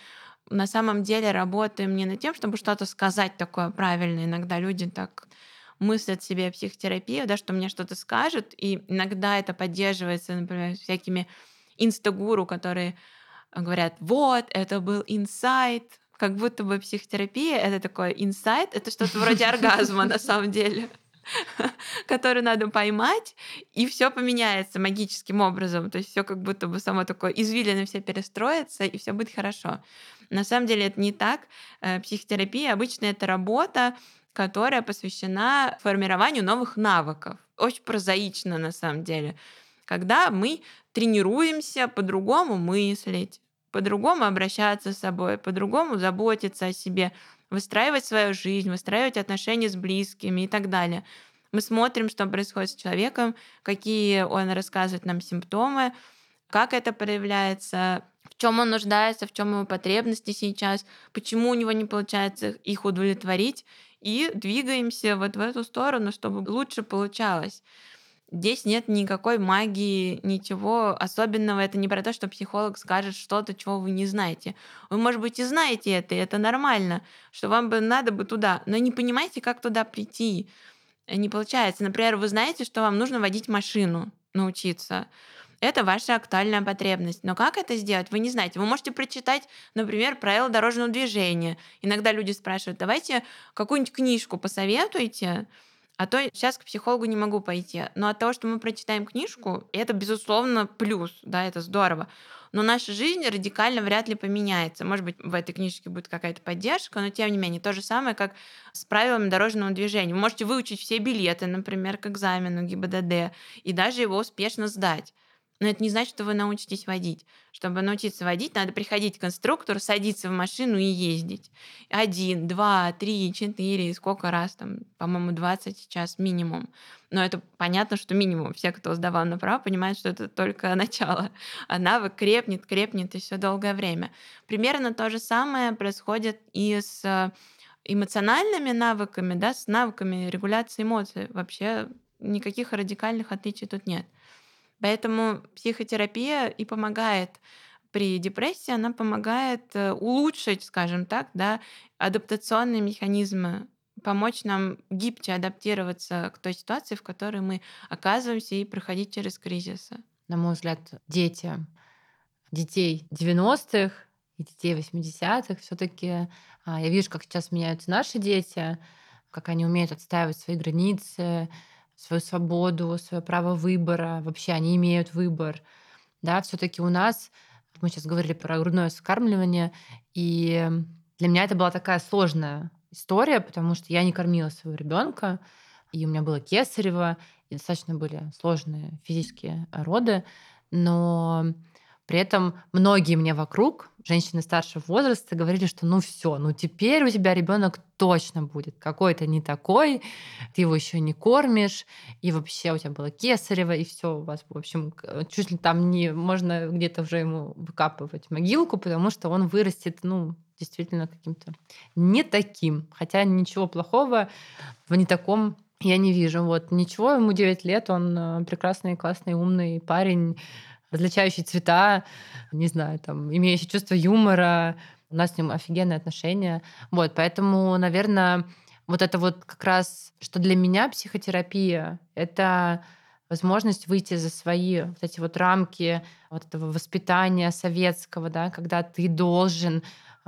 на самом деле работаем не над тем, чтобы что-то сказать такое правильное. Иногда люди так мыслят себе психотерапию, да, что мне что-то скажут, и иногда это поддерживается, например, всякими инстагуру, которые говорят, вот, это был инсайт, как будто бы психотерапия — это такой инсайт, это что-то вроде оргазма на самом деле который надо поймать, и все поменяется магическим образом. То есть все как будто бы само такое извилины все перестроится, и все будет хорошо. На самом деле это не так. Э, психотерапия обычно это работа, которая посвящена формированию новых навыков. Очень прозаично на самом деле. Когда мы тренируемся по-другому мыслить, по-другому обращаться с собой, по-другому заботиться о себе, выстраивать свою жизнь, выстраивать отношения с близкими и так далее. Мы смотрим, что происходит с человеком, какие он рассказывает нам симптомы, как это проявляется, в чем он нуждается, в чем его потребности сейчас, почему у него не получается их удовлетворить, и двигаемся вот в эту сторону, чтобы лучше получалось. Здесь нет никакой магии, ничего особенного. Это не про то, что психолог скажет что-то, чего вы не знаете. Вы, может быть, и знаете это, и это нормально, что вам бы надо бы туда, но не понимаете, как туда прийти. Не получается. Например, вы знаете, что вам нужно водить машину, научиться. Это ваша актуальная потребность. Но как это сделать, вы не знаете. Вы можете прочитать, например, правила дорожного движения. Иногда люди спрашивают, давайте какую-нибудь книжку посоветуйте, а то сейчас к психологу не могу пойти. Но от того, что мы прочитаем книжку, это, безусловно, плюс, да, это здорово. Но наша жизнь радикально вряд ли поменяется. Может быть, в этой книжке будет какая-то поддержка, но тем не менее, то же самое, как с правилами дорожного движения. Вы можете выучить все билеты, например, к экзамену ГИБДД, и даже его успешно сдать. Но это не значит, что вы научитесь водить. Чтобы научиться водить, надо приходить к инструктору, садиться в машину и ездить. Один, два, три, четыре, сколько раз там, по-моему, 20 сейчас минимум. Но это понятно, что минимум. Все, кто сдавал на право, понимают, что это только начало. А навык крепнет, крепнет еще долгое время. Примерно то же самое происходит и с эмоциональными навыками, да, с навыками регуляции эмоций. Вообще никаких радикальных отличий тут нет. Поэтому психотерапия и помогает при депрессии, она помогает э, улучшить, скажем так, да, адаптационные механизмы, помочь нам гибче адаптироваться к той ситуации, в которой мы оказываемся, и проходить через кризисы. На мой взгляд, дети, детей 90-х и детей 80-х все-таки а, я вижу, как сейчас меняются наши дети, как они умеют отстаивать свои границы, свою свободу, свое право выбора. Вообще они имеют выбор. Да, все-таки у нас, мы сейчас говорили про грудное вскармливание, и для меня это была такая сложная история, потому что я не кормила своего ребенка, и у меня было кесарево, и достаточно были сложные физические роды, но при этом многие мне вокруг, женщины старшего возраста, говорили, что ну все, ну теперь у тебя ребенок точно будет какой-то не такой, ты его еще не кормишь, и вообще у тебя было кесарево, и все у вас, в общем, чуть ли там не можно где-то уже ему выкапывать могилку, потому что он вырастет, ну, действительно каким-то не таким. Хотя ничего плохого в не таком я не вижу. Вот ничего, ему 9 лет, он э, прекрасный, классный, умный парень, различающий цвета, не знаю, там, имеющий чувство юмора. У нас с ним офигенные отношения. Вот, поэтому, наверное, вот это вот как раз, что для меня психотерапия, это возможность выйти за свои вот эти вот рамки вот этого воспитания советского, да, когда ты должен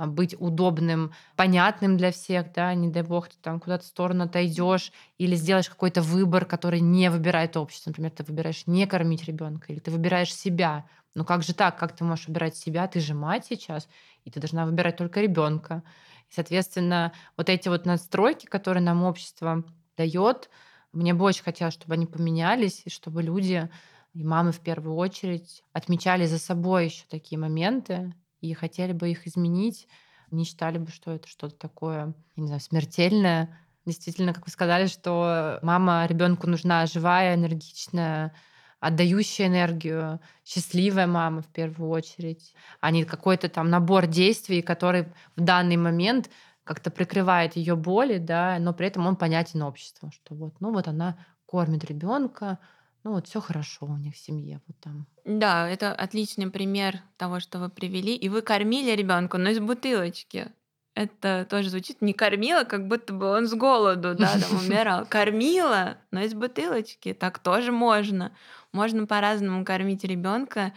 быть удобным, понятным для всех, да, не дай бог, ты там куда-то в сторону отойдешь или сделаешь какой-то выбор, который не выбирает общество. Например, ты выбираешь не кормить ребенка, или ты выбираешь себя. Ну как же так? Как ты можешь выбирать себя? Ты же мать сейчас, и ты должна выбирать только ребенка. И, соответственно, вот эти вот настройки, которые нам общество дает, мне бы очень хотелось, чтобы они поменялись, и чтобы люди, и мамы в первую очередь, отмечали за собой еще такие моменты, и хотели бы их изменить, не считали бы, что это что-то такое, я не знаю, смертельное. Действительно, как вы сказали, что мама ребенку нужна живая, энергичная, отдающая энергию, счастливая мама в первую очередь, а не какой-то там набор действий, который в данный момент как-то прикрывает ее боли, да, но при этом он понятен обществу, что вот, ну вот она кормит ребенка, ну вот все хорошо у них в семье, вот там. Да, это отличный пример того, что вы привели. И вы кормили ребенка, но из бутылочки. Это тоже звучит не кормила, как будто бы он с голоду, да, там умирал. Кормила, но из бутылочки. Так тоже можно. Можно по-разному кормить ребенка,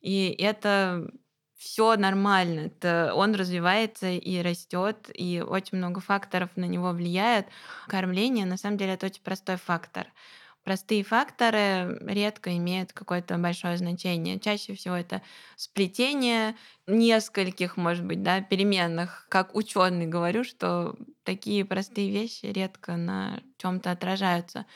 и это все нормально. Это он развивается и растет, и очень много факторов на него влияет. Кормление, на самом деле, это очень простой фактор простые факторы редко имеют какое-то большое значение. Чаще всего это сплетение нескольких, может быть, да, переменных. Как ученый говорю, что такие простые вещи редко на чем-то отражаются.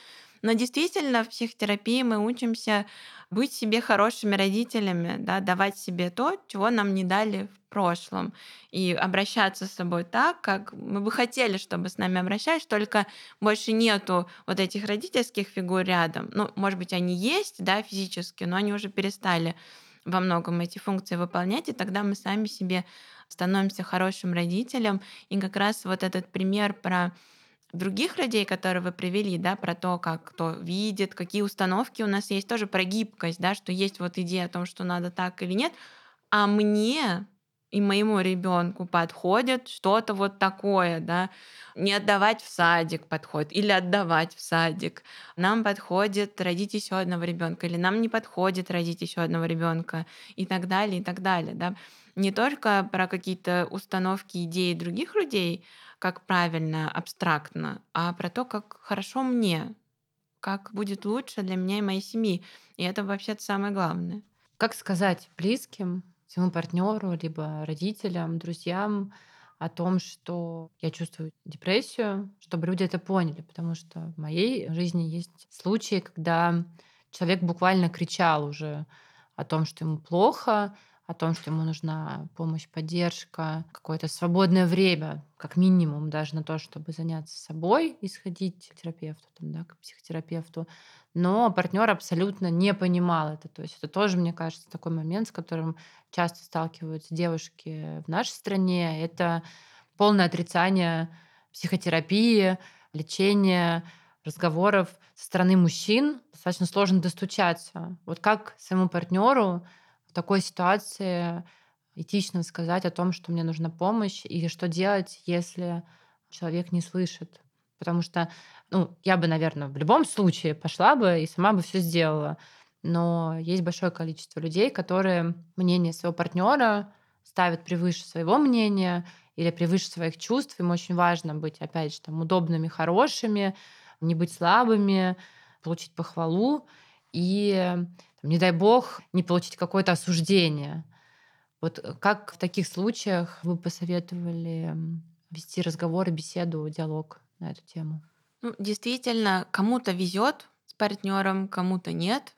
Но действительно, в психотерапии мы учимся быть себе хорошими родителями, да, давать себе то, чего нам не дали в прошлом, и обращаться с собой так, как мы бы хотели, чтобы с нами обращались, только больше нету вот этих родительских фигур рядом. Ну, может быть, они есть, да, физически, но они уже перестали во многом эти функции выполнять, и тогда мы сами себе становимся хорошим родителем. И как раз вот этот пример про других людей, которые вы привели, да, про то, как кто видит, какие установки у нас есть, тоже про гибкость, да, что есть вот идея о том, что надо так или нет, а мне и моему ребенку подходит что-то вот такое, да, не отдавать в садик подходит или отдавать в садик. Нам подходит родить еще одного ребенка или нам не подходит родить еще одного ребенка и так далее, и так далее, да. Не только про какие-то установки, идеи других людей, как правильно, абстрактно, а про то, как хорошо мне, как будет лучше для меня и моей семьи. И это вообще самое главное. Как сказать близким, своему партнеру, либо родителям, друзьям о том, что я чувствую депрессию, чтобы люди это поняли, потому что в моей жизни есть случаи, когда человек буквально кричал уже о том, что ему плохо, о том, что ему нужна помощь, поддержка, какое-то свободное время, как минимум, даже на то, чтобы заняться собой и сходить к терапевту, там, да, к психотерапевту. Но партнер абсолютно не понимал это. То есть это тоже, мне кажется, такой момент, с которым часто сталкиваются девушки в нашей стране. Это полное отрицание психотерапии, лечения, разговоров со стороны мужчин. Достаточно сложно достучаться. Вот как своему партнеру такой ситуации этично сказать о том, что мне нужна помощь, и что делать, если человек не слышит. Потому что, ну, я бы, наверное, в любом случае пошла бы и сама бы все сделала. Но есть большое количество людей, которые мнение своего партнера ставят превыше своего мнения или превыше своих чувств. Им очень важно быть, опять же, там, удобными, хорошими, не быть слабыми, получить похвалу. И не дай бог, не получить какое-то осуждение. Вот э, как в таких случаях вы посоветовали вести разговоры, беседу, диалог на эту тему? Ну, действительно, кому-то везет с партнером, кому-то нет.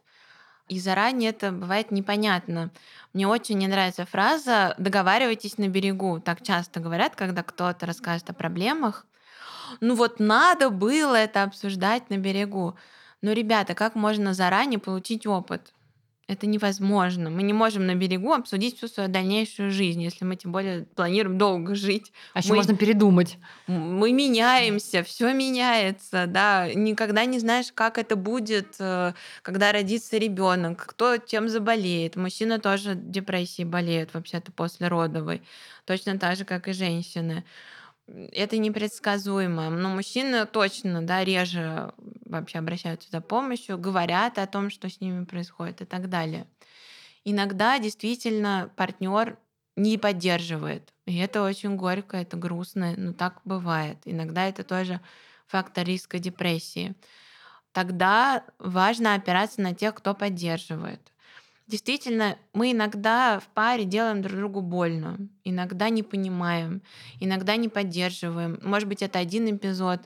И заранее это бывает непонятно. Мне очень не нравится фраза «договаривайтесь на берегу». Так часто говорят, когда кто-то рассказывает о проблемах. Ну вот надо было это обсуждать на берегу. Но, ребята, как можно заранее получить опыт? Это невозможно. Мы не можем на берегу обсудить всю свою дальнейшую жизнь, если мы тем более планируем долго жить. А еще мы, можно передумать. Мы меняемся, все меняется, да. Никогда не знаешь, как это будет, э, когда родится ребенок, кто чем заболеет. Мужчина тоже депрессией болеет вообще-то после родовой, точно так же, как и женщины это непредсказуемо. Но мужчины точно, да, реже вообще обращаются за помощью, говорят о том, что с ними происходит и так далее. Иногда действительно партнер не поддерживает. И это очень горько, это грустно, но так бывает. Иногда это тоже фактор риска депрессии. Тогда важно опираться на тех, кто поддерживает. Действительно, мы иногда в паре делаем друг другу больно, иногда не понимаем, иногда не поддерживаем. Может быть, это один эпизод.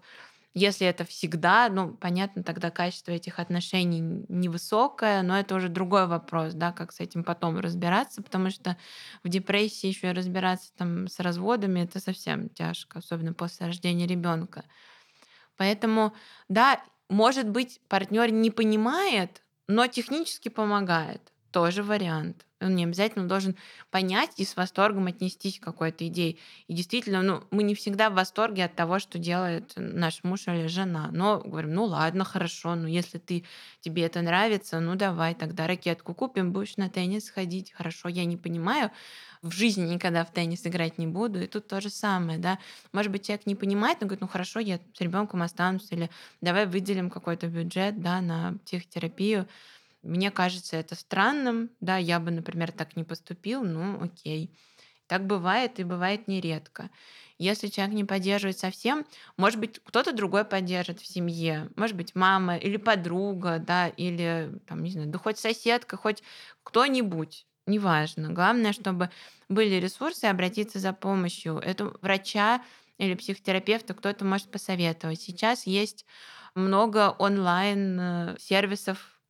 Если это всегда, ну, понятно, тогда качество этих отношений невысокое, но это уже другой вопрос, да, как с этим потом разбираться, потому что в депрессии еще и разбираться там с разводами это совсем тяжко, особенно после рождения ребенка. Поэтому, да, может быть, партнер не понимает, но технически помогает тоже вариант. Он не обязательно должен понять и с восторгом отнестись к какой-то идее. И действительно, ну, мы не всегда в восторге от того, что делает наш муж или жена. Но говорим, ну ладно, хорошо, ну если ты, тебе это нравится, ну давай, тогда ракетку купим, будешь на теннис ходить. Хорошо, я не понимаю, в жизни никогда в теннис играть не буду. И тут то же самое, да. Может быть, человек не понимает, но говорит, ну хорошо, я с ребенком останусь, или давай выделим какой-то бюджет, да, на психотерапию мне кажется это странным, да, я бы, например, так не поступил, ну окей. Так бывает и бывает нередко. Если человек не поддерживает совсем, может быть, кто-то другой поддержит в семье, может быть, мама или подруга, да, или, там, не знаю, да хоть соседка, хоть кто-нибудь, неважно. Главное, чтобы были ресурсы обратиться за помощью. Это врача или психотерапевта кто-то может посоветовать. Сейчас есть много онлайн э,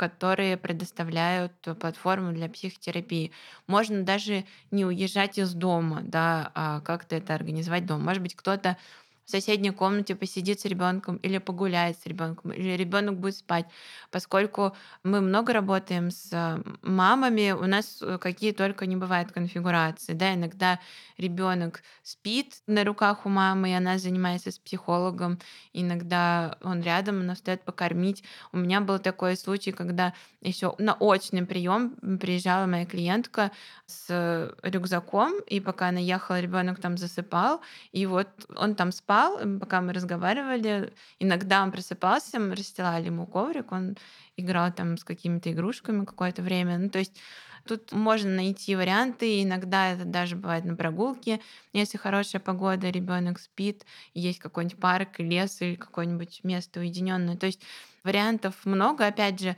которые предоставляют платформу для психотерапии. Можно даже не уезжать из дома, да, а как-то это организовать дома. Может быть, кто-то в соседней комнате посидит с ребенком или погуляет с ребенком, или ребенок будет спать. Поскольку мы много работаем с мамами, у нас э, какие только не бывают конфигурации. Да, иногда ребенок спит на руках у мамы, и она занимается с психологом. Иногда он рядом, она встает покормить. У меня был такой случай, когда еще на очный прием приезжала моя клиентка с рюкзаком, и пока она ехала, ребенок там засыпал, и вот он там спал спал, пока мы разговаривали. Иногда он просыпался, мы расстилали ему коврик, он играл там с какими-то игрушками какое-то время. Ну, то есть тут можно найти варианты. Иногда это даже бывает на прогулке. Если хорошая погода, ребенок спит, есть какой-нибудь парк, лес или какое-нибудь место уединенное. То есть вариантов много. Опять же,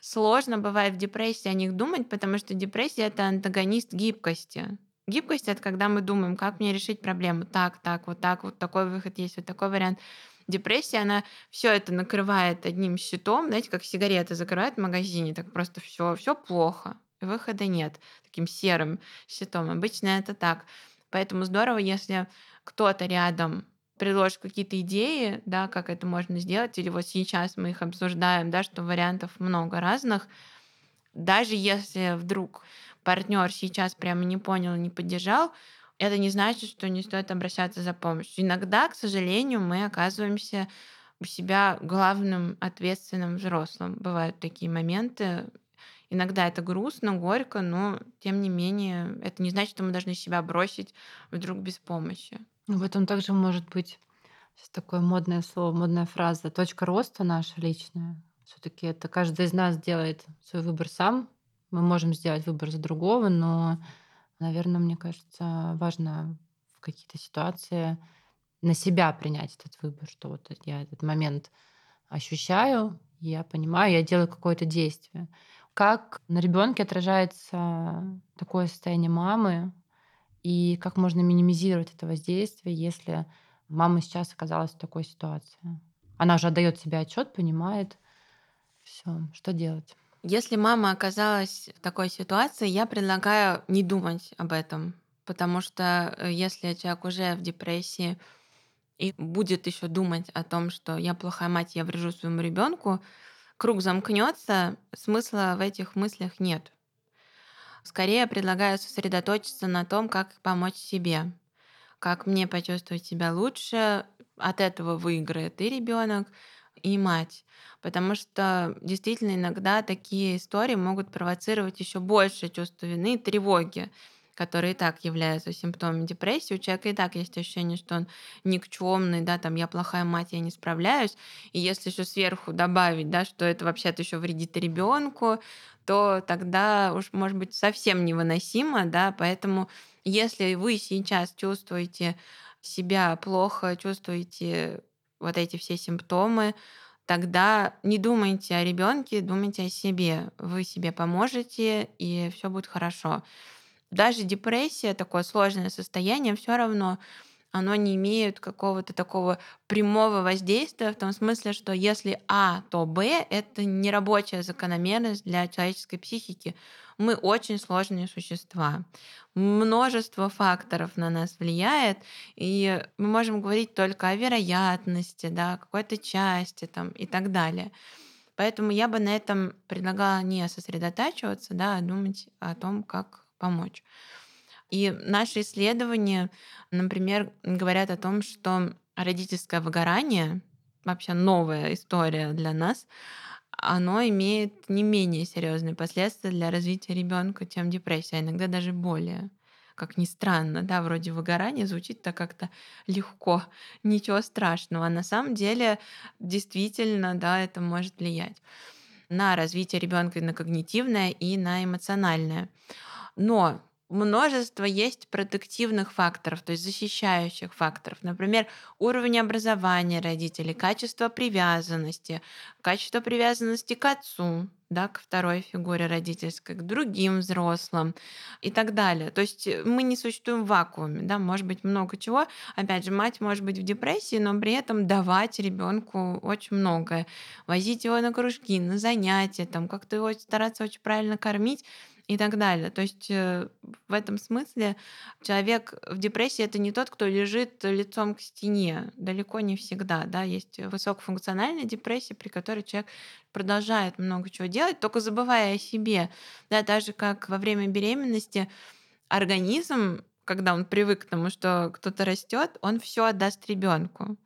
сложно бывает в депрессии о них думать, потому что депрессия это антагонист гибкости. Гибкость это когда мы думаем, как мне решить проблему. Так, так, вот так, вот такой выход есть, вот такой вариант. Депрессия, она все это накрывает одним щитом, знаете, как сигареты закрывают в магазине, так просто все, все плохо, выхода нет, таким серым щитом. Обычно это так. Поэтому здорово, если кто-то рядом предложит какие-то идеи, да, как это можно сделать, или вот сейчас мы их обсуждаем, да, что вариантов много разных, даже если вдруг партнер сейчас прямо не понял, не поддержал, это не значит, что не стоит обращаться за помощью. Иногда, к сожалению, мы оказываемся у себя главным ответственным взрослым. Бывают такие моменты. Иногда это грустно, горько, но тем не менее это не значит, что мы должны себя бросить вдруг без помощи. В этом также может быть сейчас такое модное слово, модная фраза, точка роста наша личная. Все-таки это каждый из нас делает свой выбор сам, мы можем сделать выбор за другого, но, наверное, мне кажется, важно в какие-то ситуации на себя принять этот выбор, что вот я этот момент ощущаю, я понимаю, я делаю какое-то действие. Как на ребенке отражается такое состояние мамы, и как можно минимизировать это воздействие, если мама сейчас оказалась в такой ситуации? Она уже отдает себе отчет, понимает, все, что делать? Если мама оказалась в такой ситуации, я предлагаю не думать об этом, потому что э, если человек уже в депрессии и будет еще думать о том, что я плохая мать, я врежу своему ребенку, круг замкнется, смысла в этих мыслях нет. Скорее предлагаю сосредоточиться на том, как помочь себе, как мне почувствовать себя лучше. От этого выиграет и ребенок, и мать. Потому что действительно иногда такие истории могут провоцировать еще больше чувство вины и тревоги которые и так являются симптомами депрессии, у человека и так есть ощущение, что он никчемный, да, там я плохая мать, я не справляюсь. И если еще сверху добавить, да, что это вообще-то еще вредит ребенку, то тогда уж может быть совсем невыносимо, да, поэтому если вы сейчас чувствуете себя плохо, чувствуете вот эти все симптомы, тогда не думайте о ребенке, думайте о себе. Вы себе поможете, и все будет хорошо. Даже депрессия, такое сложное состояние, все равно оно не имеет какого-то такого прямого воздействия в том смысле, что если А, то Б — это нерабочая закономерность для человеческой психики. Мы очень сложные существа. Множество факторов на нас влияет, и мы можем говорить только о вероятности, да, какой-то части там, и так далее. Поэтому я бы на этом предлагала не сосредотачиваться, да, а думать о том, как помочь. И наши исследования, например, говорят о том, что родительское выгорание, вообще новая история для нас, оно имеет не менее серьезные последствия для развития ребенка, чем депрессия, а иногда даже более. Как ни странно, да, вроде выгорание звучит так как-то легко, ничего страшного. А на самом деле действительно, да, это может влиять на развитие ребенка на когнитивное и на эмоциональное. Но множество есть протективных факторов, то есть защищающих факторов. Например, уровень образования родителей, качество привязанности, качество привязанности к отцу, да, к второй фигуре родительской, к другим взрослым и так далее. То есть э, мы не существуем в вакууме, да, может быть много чего. Опять же, мать может быть в депрессии, но при этом давать ребенку очень многое, возить его на кружки, на занятия, там как-то его стараться очень правильно кормить и так далее. То есть э, в этом смысле человек в депрессии это не тот, кто лежит лицом к стене. Далеко не всегда. Да? Есть высокофункциональная депрессия, при которой человек продолжает много чего делать, только забывая о себе. Да, даже как во время беременности организм, когда он привык к тому, что кто-то растет, он все отдаст ребенку.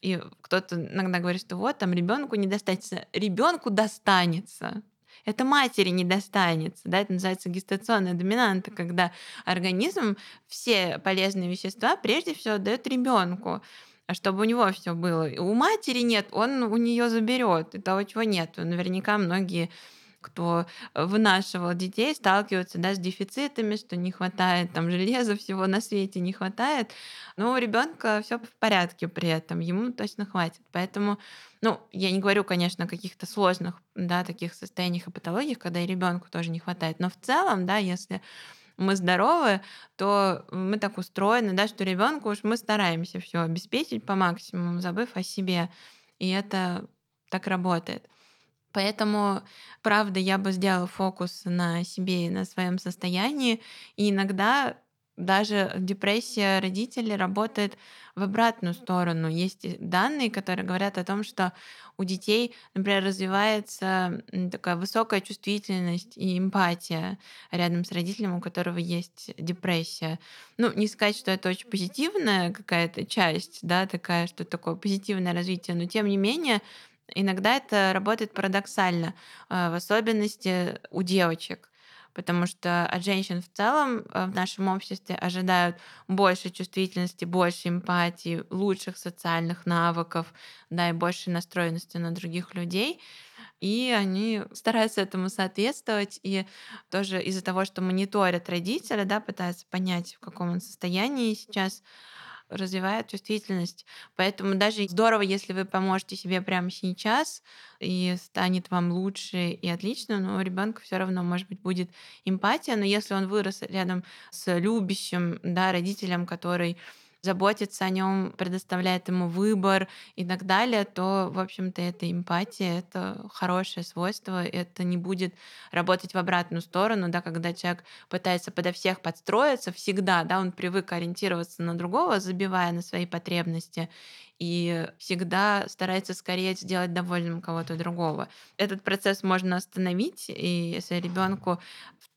И кто-то иногда говорит, что вот там ребенку не достанется. Ребенку достанется это матери не достанется. Да? Это называется гестационная доминанта, когда организм все полезные вещества прежде всего дает ребенку а чтобы у него все было. У матери нет, он у нее заберет, и того, чего нет. Наверняка многие кто вынашивал детей, сталкиваются да, с дефицитами, что не хватает там железа, всего на свете не хватает. Но у ребенка все в порядке при этом, ему точно хватит. Поэтому, ну, я не говорю, конечно, о каких-то сложных, да, таких состояниях и патологиях, когда и ребенку тоже не хватает. Но в целом, да, если мы здоровы, то мы так устроены, да, что ребенку уж мы стараемся все обеспечить по максимуму, забыв о себе. И это так работает. Поэтому, правда, я бы сделала фокус на себе и на своем состоянии. И иногда даже депрессия родителей работает в обратную сторону. Есть данные, которые говорят о том, что у детей, например, развивается такая высокая чувствительность и эмпатия рядом с родителем, у которого есть депрессия. Ну, не сказать, что это очень позитивная какая-то часть, да, такая, что такое позитивное развитие, но тем не менее Иногда это работает парадоксально, а, в особенности у девочек потому что от женщин в целом э, в нашем обществе ожидают больше чувствительности, больше эмпатии, лучших социальных навыков, да, и большей настроенности на других людей. И они стараются этому соответствовать, и тоже из-за того, что мониторят родителя, да, пытаются понять, в каком он состоянии сейчас, развивает чувствительность. Поэтому даже здорово, если вы поможете себе прямо сейчас, и станет вам лучше и отлично, но у ребенка все равно, может быть, будет эмпатия. Но если он вырос рядом с любящим да, родителем, который заботится о нем, предоставляет ему выбор и так далее, то, в общем-то, это эмпатия, это хорошее свойство, это не будет работать в обратную сторону, да, когда человек пытается подо всех подстроиться всегда, да, он привык ориентироваться на другого, забивая на свои потребности, и всегда старается скорее сделать довольным кого-то другого. Этот процесс можно остановить, и если ребенку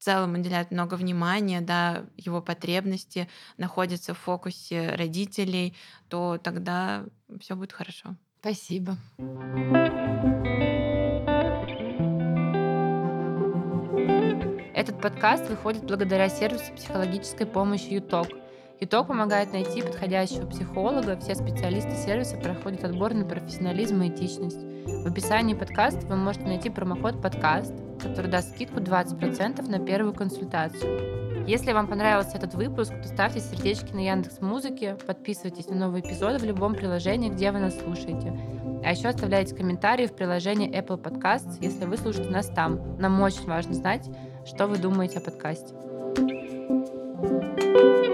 целом уделяют много внимания, да, его потребности находятся в фокусе родителей, то тогда все будет хорошо. Спасибо. Этот подкаст выходит благодаря сервису психологической помощи ЮТОК – ИТОК помогает найти подходящего психолога. Все специалисты сервиса проходят отбор на профессионализм и этичность. В описании подкаста вы можете найти промокод «Подкаст», который даст скидку 20% на первую консультацию. Если вам понравился этот выпуск, то ставьте сердечки на Яндекс Музыке, подписывайтесь на новые эпизоды в любом приложении, где вы нас слушаете. А еще оставляйте комментарии в приложении Apple Podcasts, если вы слушаете нас там. Нам очень важно знать, что вы думаете о подкасте. thank you